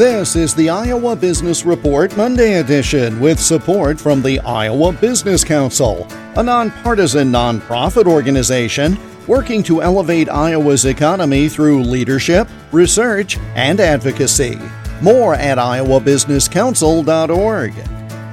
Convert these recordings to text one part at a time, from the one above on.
This is the Iowa Business Report Monday edition with support from the Iowa Business Council, a nonpartisan nonprofit organization working to elevate Iowa's economy through leadership, research, and advocacy. More at iowabusinesscouncil.org.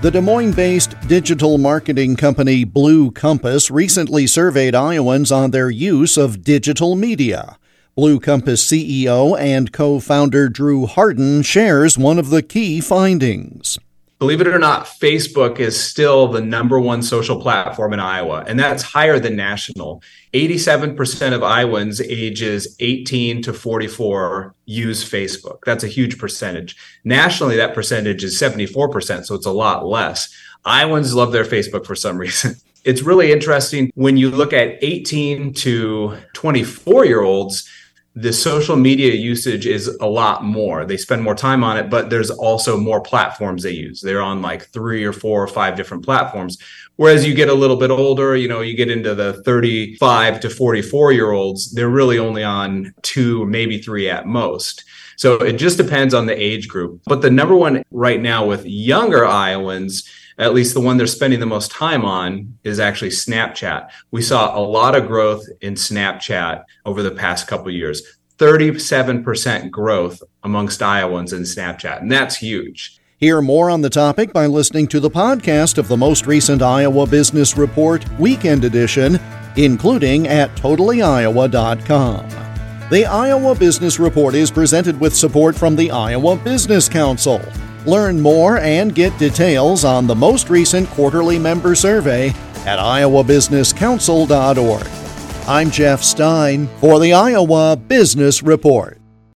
The Des Moines based digital marketing company Blue Compass recently surveyed Iowans on their use of digital media. Blue Compass CEO and co founder Drew Harden shares one of the key findings. Believe it or not, Facebook is still the number one social platform in Iowa, and that's higher than national. 87% of Iowans ages 18 to 44 use Facebook. That's a huge percentage. Nationally, that percentage is 74%, so it's a lot less. Iowans love their Facebook for some reason. It's really interesting when you look at 18 to 24 year olds the social media usage is a lot more. They spend more time on it, but there's also more platforms they use. They're on like three or four or five different platforms. Whereas you get a little bit older, you know, you get into the 35 to 44 year olds, they're really only on two, maybe three at most. So it just depends on the age group. But the number one right now with younger Iowans, at least the one they're spending the most time on is actually Snapchat. We saw a lot of growth in Snapchat over the past couple years. 37% growth amongst Iowans in Snapchat, and that's huge. Hear more on the topic by listening to the podcast of the most recent Iowa Business Report Weekend Edition, including at totallyiowa.com. The Iowa Business Report is presented with support from the Iowa Business Council. Learn more and get details on the most recent quarterly member survey at iowabusinesscouncil.org. I'm Jeff Stein for the Iowa Business Report.